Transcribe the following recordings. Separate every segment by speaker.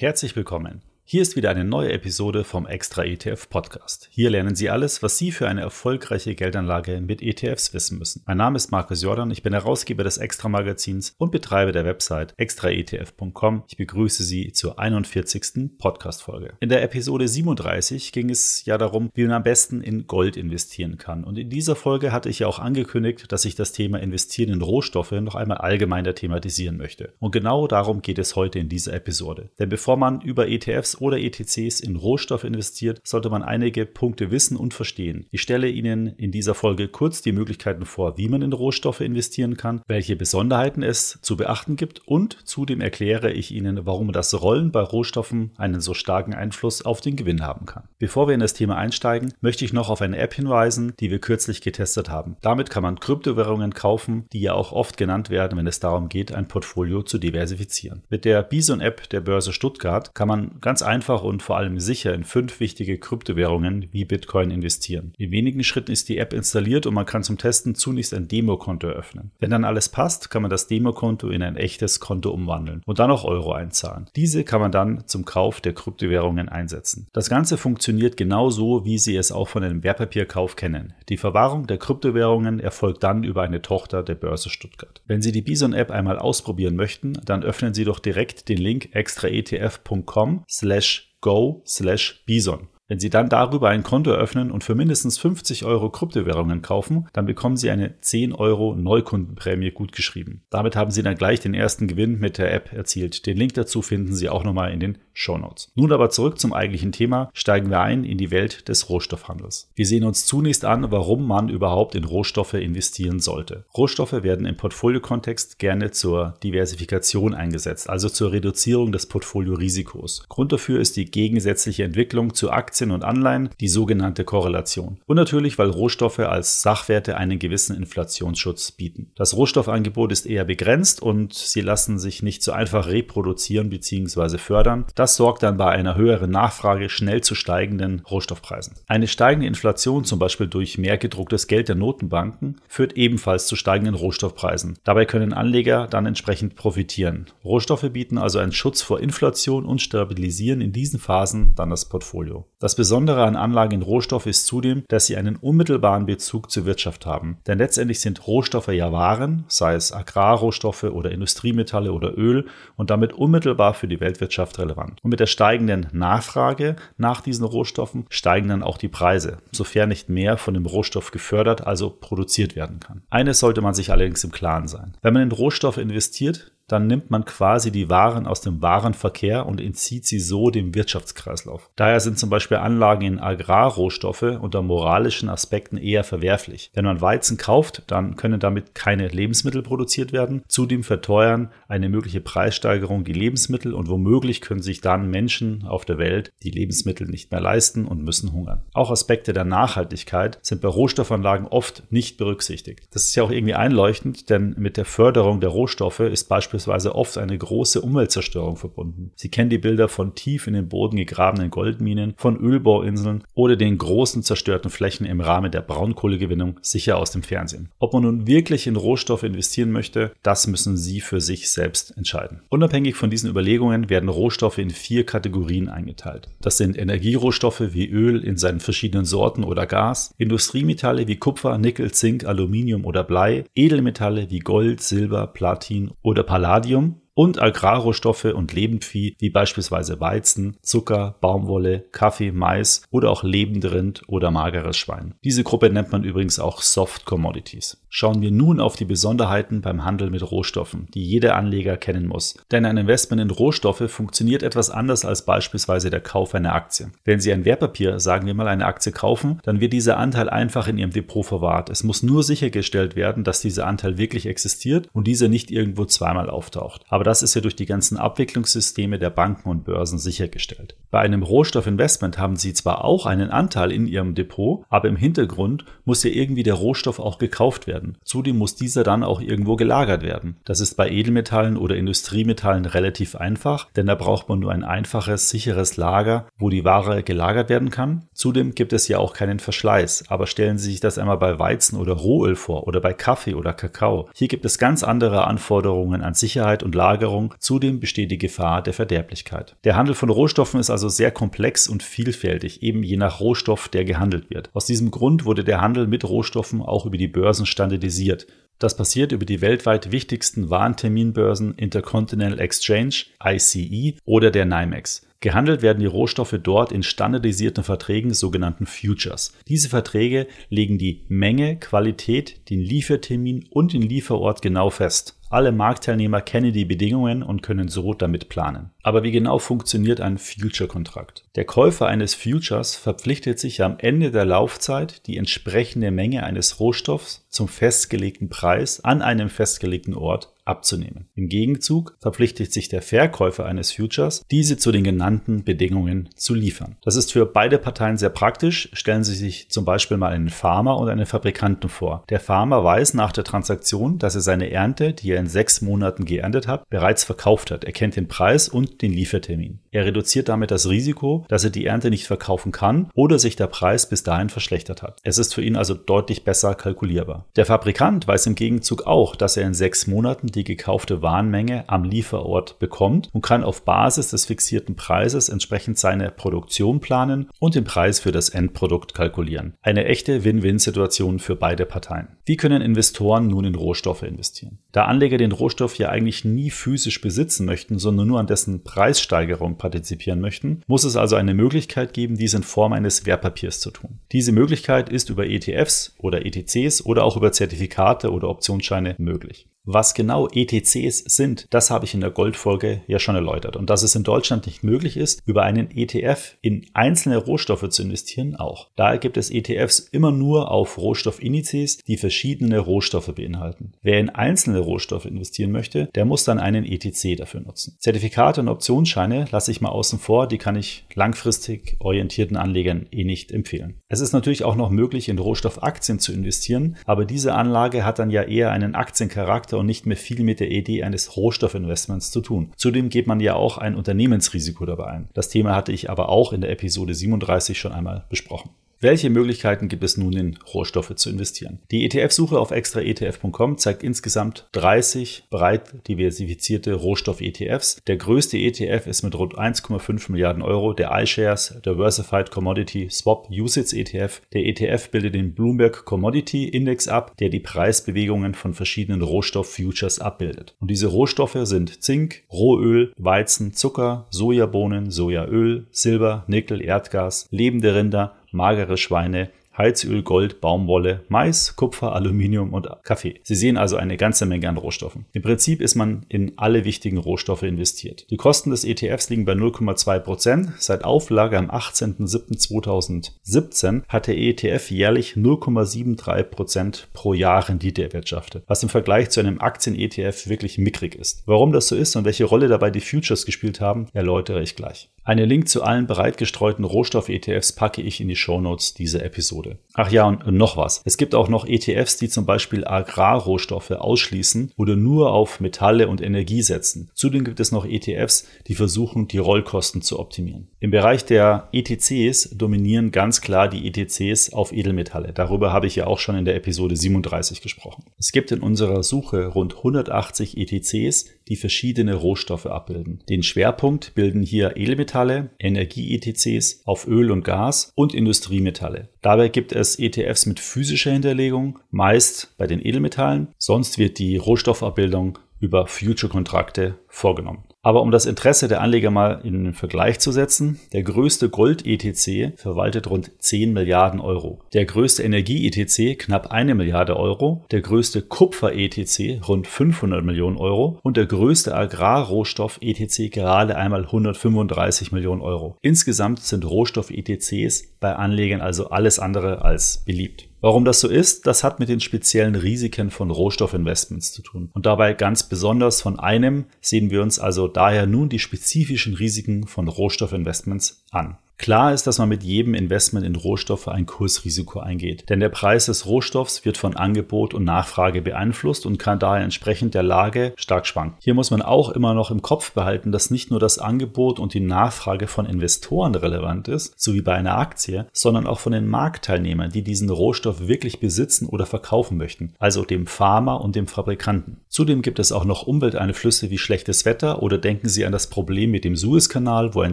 Speaker 1: Herzlich willkommen. Hier ist wieder eine neue Episode vom Extra ETF Podcast. Hier lernen Sie alles, was Sie für eine erfolgreiche Geldanlage mit ETFs wissen müssen. Mein Name ist Markus Jordan, ich bin Herausgeber des Extra Magazins und Betreiber der Website extraetf.com. Ich begrüße Sie zur 41. Podcast Folge. In der Episode 37 ging es ja darum, wie man am besten in Gold investieren kann. Und in dieser Folge hatte ich ja auch angekündigt, dass ich das Thema Investieren in Rohstoffe noch einmal allgemeiner thematisieren möchte. Und genau darum geht es heute in dieser Episode. Denn bevor man über ETFs oder ETCs in Rohstoff investiert, sollte man einige Punkte wissen und verstehen. Ich stelle Ihnen in dieser Folge kurz die Möglichkeiten vor, wie man in Rohstoffe investieren kann, welche Besonderheiten es zu beachten gibt und zudem erkläre ich Ihnen, warum das Rollen bei Rohstoffen einen so starken Einfluss auf den Gewinn haben kann. Bevor wir in das Thema einsteigen, möchte ich noch auf eine App hinweisen, die wir kürzlich getestet haben. Damit kann man Kryptowährungen kaufen, die ja auch oft genannt werden, wenn es darum geht, ein Portfolio zu diversifizieren. Mit der Bison-App der Börse Stuttgart kann man ganz einfach und vor allem sicher in fünf wichtige Kryptowährungen wie Bitcoin investieren. In wenigen Schritten ist die App installiert und man kann zum Testen zunächst ein Demokonto eröffnen. Wenn dann alles passt, kann man das Demokonto in ein echtes Konto umwandeln und dann auch Euro einzahlen. Diese kann man dann zum Kauf der Kryptowährungen einsetzen. Das Ganze funktioniert genauso, wie Sie es auch von einem Wertpapierkauf kennen. Die Verwahrung der Kryptowährungen erfolgt dann über eine Tochter der Börse Stuttgart. Wenn Sie die Bison-App einmal ausprobieren möchten, dann öffnen Sie doch direkt den Link extraetf.com slash go slash bison. Wenn Sie dann darüber ein Konto eröffnen und für mindestens 50 Euro Kryptowährungen kaufen, dann bekommen Sie eine 10 Euro Neukundenprämie gutgeschrieben. Damit haben Sie dann gleich den ersten Gewinn mit der App erzielt. Den Link dazu finden Sie auch nochmal in den Show Notes. Nun aber zurück zum eigentlichen Thema, steigen wir ein in die Welt des Rohstoffhandels. Wir sehen uns zunächst an, warum man überhaupt in Rohstoffe investieren sollte. Rohstoffe werden im Portfoliokontext gerne zur Diversifikation eingesetzt, also zur Reduzierung des Portfoliorisikos. Grund dafür ist die gegensätzliche Entwicklung zu Aktien Aktien und Anleihen, die sogenannte Korrelation. Und natürlich, weil Rohstoffe als Sachwerte einen gewissen Inflationsschutz bieten. Das Rohstoffangebot ist eher begrenzt und sie lassen sich nicht so einfach reproduzieren bzw. fördern. Das sorgt dann bei einer höheren Nachfrage schnell zu steigenden Rohstoffpreisen. Eine steigende Inflation, zum Beispiel durch mehr gedrucktes Geld der Notenbanken, führt ebenfalls zu steigenden Rohstoffpreisen. Dabei können Anleger dann entsprechend profitieren. Rohstoffe bieten also einen Schutz vor Inflation und stabilisieren in diesen Phasen dann das Portfolio. Das Besondere an Anlagen in Rohstoff ist zudem, dass sie einen unmittelbaren Bezug zur Wirtschaft haben. Denn letztendlich sind Rohstoffe ja Waren, sei es Agrarrohstoffe oder Industriemetalle oder Öl und damit unmittelbar für die Weltwirtschaft relevant. Und mit der steigenden Nachfrage nach diesen Rohstoffen steigen dann auch die Preise, sofern nicht mehr von dem Rohstoff gefördert, also produziert werden kann. Eines sollte man sich allerdings im Klaren sein. Wenn man in Rohstoffe investiert, dann nimmt man quasi die Waren aus dem Warenverkehr und entzieht sie so dem Wirtschaftskreislauf. Daher sind zum Beispiel Anlagen in Agrarrohstoffe unter moralischen Aspekten eher verwerflich. Wenn man Weizen kauft, dann können damit keine Lebensmittel produziert werden. Zudem verteuern eine mögliche Preissteigerung die Lebensmittel und womöglich können sich dann Menschen auf der Welt die Lebensmittel nicht mehr leisten und müssen hungern. Auch Aspekte der Nachhaltigkeit sind bei Rohstoffanlagen oft nicht berücksichtigt. Das ist ja auch irgendwie einleuchtend, denn mit der Förderung der Rohstoffe ist beispielsweise beispielsweise oft eine große Umweltzerstörung verbunden. Sie kennen die Bilder von tief in den Boden gegrabenen Goldminen, von Ölbauinseln oder den großen zerstörten Flächen im Rahmen der Braunkohlegewinnung sicher aus dem Fernsehen. Ob man nun wirklich in Rohstoffe investieren möchte, das müssen Sie für sich selbst entscheiden. Unabhängig von diesen Überlegungen werden Rohstoffe in vier Kategorien eingeteilt. Das sind Energierohstoffe wie Öl in seinen verschiedenen Sorten oder Gas, Industriemetalle wie Kupfer, Nickel, Zink, Aluminium oder Blei, Edelmetalle wie Gold, Silber, Platin oder Palladium Palladium und Agrarrohstoffe und Lebendvieh wie beispielsweise Weizen, Zucker, Baumwolle, Kaffee, Mais oder auch Lebendrind oder mageres Schwein. Diese Gruppe nennt man übrigens auch Soft Commodities. Schauen wir nun auf die Besonderheiten beim Handel mit Rohstoffen, die jeder Anleger kennen muss. Denn ein Investment in Rohstoffe funktioniert etwas anders als beispielsweise der Kauf einer Aktie. Wenn Sie ein Wertpapier, sagen wir mal eine Aktie kaufen, dann wird dieser Anteil einfach in Ihrem Depot verwahrt. Es muss nur sichergestellt werden, dass dieser Anteil wirklich existiert und dieser nicht irgendwo zweimal auftaucht. Aber das ist ja durch die ganzen Abwicklungssysteme der Banken und Börsen sichergestellt. Bei einem Rohstoffinvestment haben Sie zwar auch einen Anteil in Ihrem Depot, aber im Hintergrund muss ja irgendwie der Rohstoff auch gekauft werden. Zudem muss dieser dann auch irgendwo gelagert werden. Das ist bei Edelmetallen oder Industriemetallen relativ einfach, denn da braucht man nur ein einfaches, sicheres Lager, wo die Ware gelagert werden kann. Zudem gibt es ja auch keinen Verschleiß. Aber stellen Sie sich das einmal bei Weizen oder Rohöl vor oder bei Kaffee oder Kakao. Hier gibt es ganz andere Anforderungen an Sicherheit und Lagerung. Zudem besteht die Gefahr der Verderblichkeit. Der Handel von Rohstoffen ist also sehr komplex und vielfältig, eben je nach Rohstoff, der gehandelt wird. Aus diesem Grund wurde der Handel mit Rohstoffen auch über die Börsen standardisiert. Das passiert über die weltweit wichtigsten Warenterminbörsen Intercontinental Exchange, ICE oder der NYMEX. Gehandelt werden die Rohstoffe dort in standardisierten Verträgen, sogenannten Futures. Diese Verträge legen die Menge, Qualität, den Liefertermin und den Lieferort genau fest. Alle Marktteilnehmer kennen die Bedingungen und können so damit planen. Aber wie genau funktioniert ein Future-Kontrakt? Der Käufer eines Futures verpflichtet sich am Ende der Laufzeit, die entsprechende Menge eines Rohstoffs zum festgelegten Preis an einem festgelegten Ort abzunehmen. Im Gegenzug verpflichtet sich der Verkäufer eines Futures, diese zu den genannten Bedingungen zu liefern. Das ist für beide Parteien sehr praktisch. Stellen Sie sich zum Beispiel mal einen Farmer und einen Fabrikanten vor. Der Farmer weiß nach der Transaktion, dass er seine Ernte, die er in sechs Monaten geerntet hat, bereits verkauft hat. Er kennt den Preis und den Liefertermin. Er reduziert damit das Risiko, dass er die Ernte nicht verkaufen kann oder sich der Preis bis dahin verschlechtert hat. Es ist für ihn also deutlich besser kalkulierbar. Der Fabrikant weiß im Gegenzug auch, dass er in sechs Monaten die gekaufte Warenmenge am Lieferort bekommt und kann auf Basis des fixierten Preises entsprechend seine Produktion planen und den Preis für das Endprodukt kalkulieren. Eine echte Win-Win-Situation für beide Parteien. Wie können Investoren nun in Rohstoffe investieren? Da Anleger den Rohstoff ja eigentlich nie physisch besitzen möchten, sondern nur an dessen Preissteigerung partizipieren möchten, muss es also eine Möglichkeit geben, dies in Form eines Wertpapiers zu tun. Diese Möglichkeit ist über ETFs oder ETCs oder auch über Zertifikate oder Optionsscheine möglich. Was genau ETCs sind, das habe ich in der Goldfolge ja schon erläutert. Und dass es in Deutschland nicht möglich ist, über einen ETF in einzelne Rohstoffe zu investieren, auch. Daher gibt es ETFs immer nur auf Rohstoffindizes, die verschiedene Rohstoffe beinhalten. Wer in einzelne Rohstoffe investieren möchte, der muss dann einen ETC dafür nutzen. Zertifikate und Optionsscheine lasse ich mal außen vor, die kann ich langfristig orientierten Anlegern eh nicht empfehlen. Es ist natürlich auch noch möglich, in Rohstoffaktien zu investieren, aber diese Anlage hat dann ja eher einen Aktiencharakter Charakter und nicht mehr viel mit der Idee eines Rohstoffinvestments zu tun. Zudem geht man ja auch ein Unternehmensrisiko dabei ein. Das Thema hatte ich aber auch in der Episode 37 schon einmal besprochen. Welche Möglichkeiten gibt es nun in Rohstoffe zu investieren? Die ETF-Suche auf extraetf.com zeigt insgesamt 30 breit diversifizierte Rohstoff-ETFs. Der größte ETF ist mit rund 1,5 Milliarden Euro der iShares Diversified Commodity Swap USITS ETF. Der ETF bildet den Bloomberg Commodity Index ab, der die Preisbewegungen von verschiedenen Rohstoff-Futures abbildet. Und diese Rohstoffe sind Zink, Rohöl, Weizen, Zucker, Sojabohnen, Sojaöl, Silber, Nickel, Erdgas, lebende Rinder, magere Schweine, Heizöl, Gold, Baumwolle, Mais, Kupfer, Aluminium und Kaffee. Sie sehen also eine ganze Menge an Rohstoffen. Im Prinzip ist man in alle wichtigen Rohstoffe investiert. Die Kosten des ETFs liegen bei 0,2 Prozent. Seit Auflage am 18.07.2017 hat der ETF jährlich 0,73 Prozent pro Jahr Rendite erwirtschaftet, was im Vergleich zu einem Aktien-ETF wirklich mickrig ist. Warum das so ist und welche Rolle dabei die Futures gespielt haben, erläutere ich gleich. Einen Link zu allen bereitgestreuten Rohstoff-ETFs packe ich in die Shownotes dieser Episode. Ach ja, und noch was. Es gibt auch noch ETFs, die zum Beispiel Agrarrohstoffe ausschließen oder nur auf Metalle und Energie setzen. Zudem gibt es noch ETFs, die versuchen, die Rollkosten zu optimieren. Im Bereich der ETCs dominieren ganz klar die ETCs auf Edelmetalle. Darüber habe ich ja auch schon in der Episode 37 gesprochen. Es gibt in unserer Suche rund 180 ETCs, die verschiedene Rohstoffe abbilden. Den Schwerpunkt bilden hier Edelmetalle, Energie-ETCs auf Öl und Gas und Industriemetalle. Dabei gibt es ETFs mit physischer Hinterlegung, meist bei den Edelmetallen. Sonst wird die Rohstoffabbildung über Future-Kontrakte vorgenommen. Aber um das Interesse der Anleger mal in den Vergleich zu setzen, der größte Gold-ETC verwaltet rund 10 Milliarden Euro, der größte Energie-ETC knapp eine Milliarde Euro, der größte Kupfer-ETC rund 500 Millionen Euro und der größte Agrarrohstoff-ETC gerade einmal 135 Millionen Euro. Insgesamt sind Rohstoff-ETCs bei Anlegern also alles andere als beliebt. Warum das so ist, das hat mit den speziellen Risiken von Rohstoffinvestments zu tun. Und dabei ganz besonders von einem sehen wir uns also daher nun die spezifischen Risiken von Rohstoffinvestments an. Klar ist, dass man mit jedem Investment in Rohstoffe ein Kursrisiko eingeht, denn der Preis des Rohstoffs wird von Angebot und Nachfrage beeinflusst und kann daher entsprechend der Lage stark schwanken. Hier muss man auch immer noch im Kopf behalten, dass nicht nur das Angebot und die Nachfrage von Investoren relevant ist, so wie bei einer Aktie, sondern auch von den Marktteilnehmern, die diesen Rohstoff wirklich besitzen oder verkaufen möchten, also dem Farmer und dem Fabrikanten. Zudem gibt es auch noch Umwelteinflüsse wie schlechtes Wetter oder denken Sie an das Problem mit dem Suezkanal, wo ein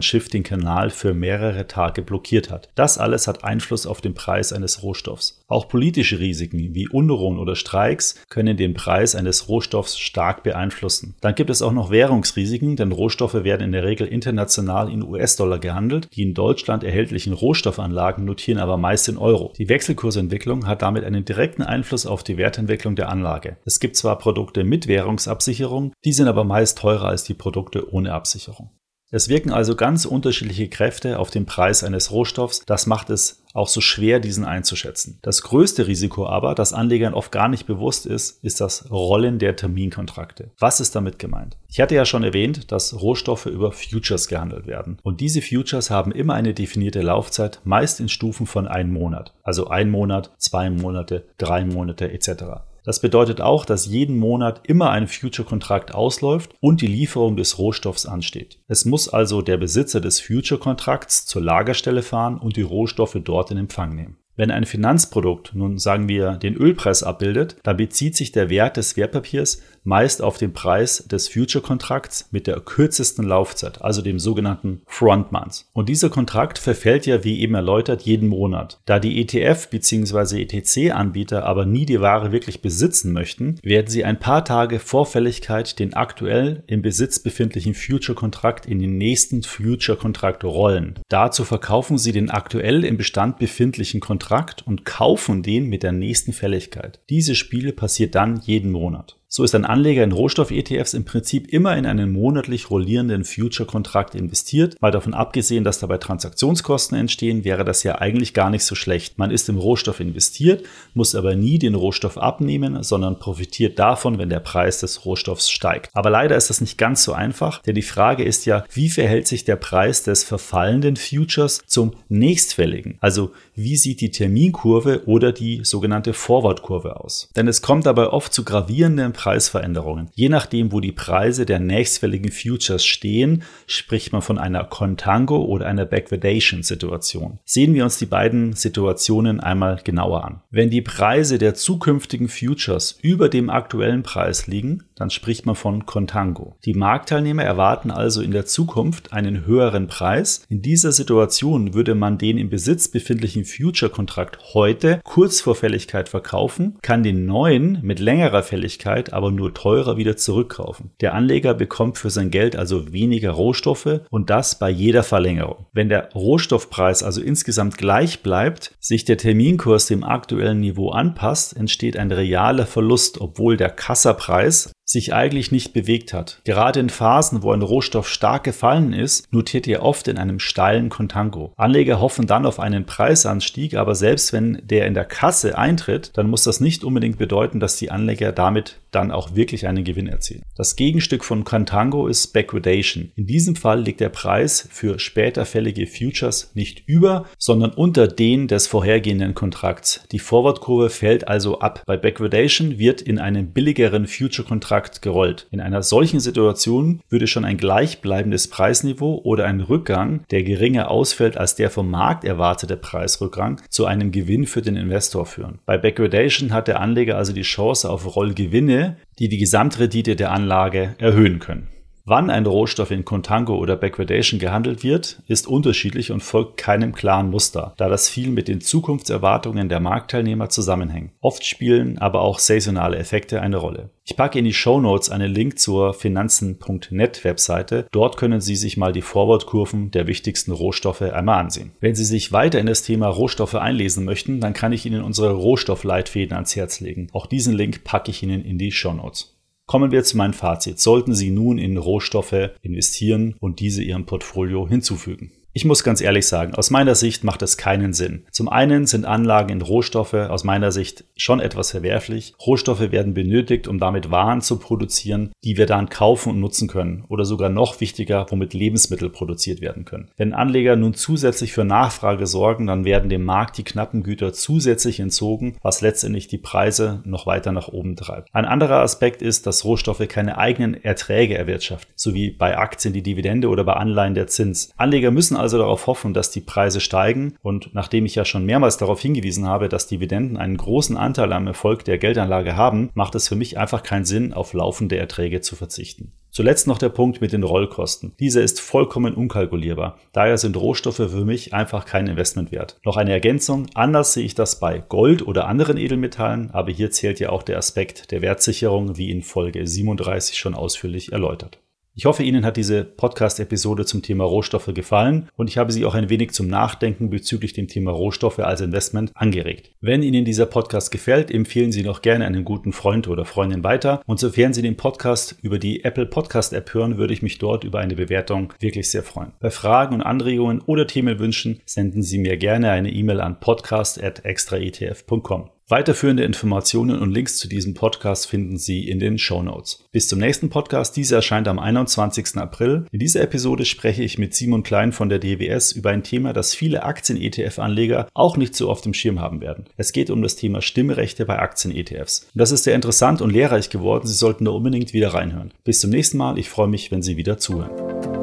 Speaker 1: Schiff den Kanal für mehrere mehrere Tage blockiert hat. Das alles hat Einfluss auf den Preis eines Rohstoffs. Auch politische Risiken wie Unruhen oder Streiks können den Preis eines Rohstoffs stark beeinflussen. Dann gibt es auch noch Währungsrisiken, denn Rohstoffe werden in der Regel international in US-Dollar gehandelt. Die in Deutschland erhältlichen Rohstoffanlagen notieren aber meist in Euro. Die Wechselkursentwicklung hat damit einen direkten Einfluss auf die Wertentwicklung der Anlage. Es gibt zwar Produkte mit Währungsabsicherung, die sind aber meist teurer als die Produkte ohne Absicherung. Es wirken also ganz unterschiedliche Kräfte auf den Preis eines Rohstoffs. Das macht es auch so schwer, diesen einzuschätzen. Das größte Risiko aber, das Anlegern oft gar nicht bewusst ist, ist das Rollen der Terminkontrakte. Was ist damit gemeint? Ich hatte ja schon erwähnt, dass Rohstoffe über Futures gehandelt werden. Und diese Futures haben immer eine definierte Laufzeit, meist in Stufen von einem Monat. Also ein Monat, zwei Monate, drei Monate etc. Das bedeutet auch, dass jeden Monat immer ein Future-Kontrakt ausläuft und die Lieferung des Rohstoffs ansteht. Es muss also der Besitzer des Future-Kontrakts zur Lagerstelle fahren und die Rohstoffe dort in Empfang nehmen. Wenn ein Finanzprodukt, nun sagen wir, den Ölpreis abbildet, dann bezieht sich der Wert des Wertpapiers meist auf den Preis des Future-Kontrakts mit der kürzesten Laufzeit, also dem sogenannten Front Month. Und dieser Kontrakt verfällt ja, wie eben erläutert, jeden Monat. Da die ETF bzw. ETC-Anbieter aber nie die Ware wirklich besitzen möchten, werden sie ein paar Tage vor Fälligkeit den aktuell im Besitz befindlichen Future-Kontrakt in den nächsten Future-Kontrakt rollen. Dazu verkaufen sie den aktuell im Bestand befindlichen Kontrakt und kaufen den mit der nächsten Fälligkeit. Dieses Spiel passiert dann jeden Monat. So ist ein Anleger in Rohstoff-ETFs im Prinzip immer in einen monatlich rollierenden Future-Kontrakt investiert. Mal davon abgesehen, dass dabei Transaktionskosten entstehen, wäre das ja eigentlich gar nicht so schlecht. Man ist im Rohstoff investiert, muss aber nie den Rohstoff abnehmen, sondern profitiert davon, wenn der Preis des Rohstoffs steigt. Aber leider ist das nicht ganz so einfach, denn die Frage ist ja, wie verhält sich der Preis des verfallenden Futures zum nächstfälligen? Also wie sieht die Terminkurve oder die sogenannte Forward-Kurve aus? Denn es kommt dabei oft zu gravierenden Preisveränderungen. Je nachdem, wo die Preise der nächstfälligen Futures stehen, spricht man von einer Contango oder einer Backwardation-Situation. Sehen wir uns die beiden Situationen einmal genauer an. Wenn die Preise der zukünftigen Futures über dem aktuellen Preis liegen, dann spricht man von Contango. Die Marktteilnehmer erwarten also in der Zukunft einen höheren Preis. In dieser Situation würde man den im Besitz befindlichen Future-Kontrakt heute kurz vor Fälligkeit verkaufen, kann den neuen mit längerer Fälligkeit aber nur teurer wieder zurückkaufen. Der Anleger bekommt für sein Geld also weniger Rohstoffe und das bei jeder Verlängerung. Wenn der Rohstoffpreis also insgesamt gleich bleibt, sich der Terminkurs dem aktuellen Niveau anpasst, entsteht ein realer Verlust, obwohl der Kassapreis sich eigentlich nicht bewegt hat. Gerade in Phasen, wo ein Rohstoff stark gefallen ist, notiert er oft in einem steilen Contango. Anleger hoffen dann auf einen Preisanstieg, aber selbst wenn der in der Kasse eintritt, dann muss das nicht unbedingt bedeuten, dass die Anleger damit dann auch wirklich einen Gewinn erzielen. Das Gegenstück von Contango ist Backwardation. In diesem Fall liegt der Preis für später fällige Futures nicht über, sondern unter den des vorhergehenden Kontrakts. Die Forward-Kurve fällt also ab. Bei Backwardation wird in einem billigeren Future-Kontrakt Markt gerollt. In einer solchen Situation würde schon ein gleichbleibendes Preisniveau oder ein Rückgang, der geringer ausfällt als der vom Markt erwartete Preisrückgang, zu einem Gewinn für den Investor führen. Bei Backwardation hat der Anleger also die Chance auf Rollgewinne, die die Gesamtrendite der Anlage erhöhen können. Wann ein Rohstoff in Contango oder Backwardation gehandelt wird, ist unterschiedlich und folgt keinem klaren Muster, da das viel mit den Zukunftserwartungen der Marktteilnehmer zusammenhängt. Oft spielen aber auch saisonale Effekte eine Rolle. Ich packe in die Show Notes einen Link zur Finanzen.net Webseite. Dort können Sie sich mal die Forward-Kurven der wichtigsten Rohstoffe einmal ansehen. Wenn Sie sich weiter in das Thema Rohstoffe einlesen möchten, dann kann ich Ihnen unsere Rohstoffleitfäden ans Herz legen. Auch diesen Link packe ich Ihnen in die Show Notes. Kommen wir zu meinem Fazit. Sollten Sie nun in Rohstoffe investieren und diese Ihrem Portfolio hinzufügen? Ich muss ganz ehrlich sagen, aus meiner Sicht macht es keinen Sinn. Zum einen sind Anlagen in Rohstoffe aus meiner Sicht schon etwas verwerflich. Rohstoffe werden benötigt, um damit Waren zu produzieren, die wir dann kaufen und nutzen können. Oder sogar noch wichtiger, womit Lebensmittel produziert werden können. Wenn Anleger nun zusätzlich für Nachfrage sorgen, dann werden dem Markt die knappen Güter zusätzlich entzogen, was letztendlich die Preise noch weiter nach oben treibt. Ein anderer Aspekt ist, dass Rohstoffe keine eigenen Erträge erwirtschaften, sowie bei Aktien die Dividende oder bei Anleihen der Zins. Anleger müssen also darauf hoffen, dass die Preise steigen und nachdem ich ja schon mehrmals darauf hingewiesen habe, dass Dividenden einen großen Anteil am Erfolg der Geldanlage haben, macht es für mich einfach keinen Sinn, auf laufende Erträge zu verzichten. Zuletzt noch der Punkt mit den Rollkosten. Dieser ist vollkommen unkalkulierbar. Daher sind Rohstoffe für mich einfach kein Investment wert. Noch eine Ergänzung. Anders sehe ich das bei Gold oder anderen Edelmetallen, aber hier zählt ja auch der Aspekt der Wertsicherung, wie in Folge 37 schon ausführlich erläutert. Ich hoffe, Ihnen hat diese Podcast-Episode zum Thema Rohstoffe gefallen und ich habe Sie auch ein wenig zum Nachdenken bezüglich dem Thema Rohstoffe als Investment angeregt. Wenn Ihnen dieser Podcast gefällt, empfehlen Sie noch gerne einen guten Freund oder Freundin weiter und sofern Sie den Podcast über die Apple Podcast App hören, würde ich mich dort über eine Bewertung wirklich sehr freuen. Bei Fragen und Anregungen oder Themenwünschen senden Sie mir gerne eine E-Mail an podcast@extraetf.com. Weiterführende Informationen und Links zu diesem Podcast finden Sie in den Show Notes. Bis zum nächsten Podcast. Dieser erscheint am 21. April. In dieser Episode spreche ich mit Simon Klein von der DWS über ein Thema, das viele Aktien-ETF-Anleger auch nicht so auf dem Schirm haben werden. Es geht um das Thema Stimmrechte bei Aktien-ETFs. Das ist sehr interessant und lehrreich geworden. Sie sollten da unbedingt wieder reinhören. Bis zum nächsten Mal. Ich freue mich, wenn Sie wieder zuhören.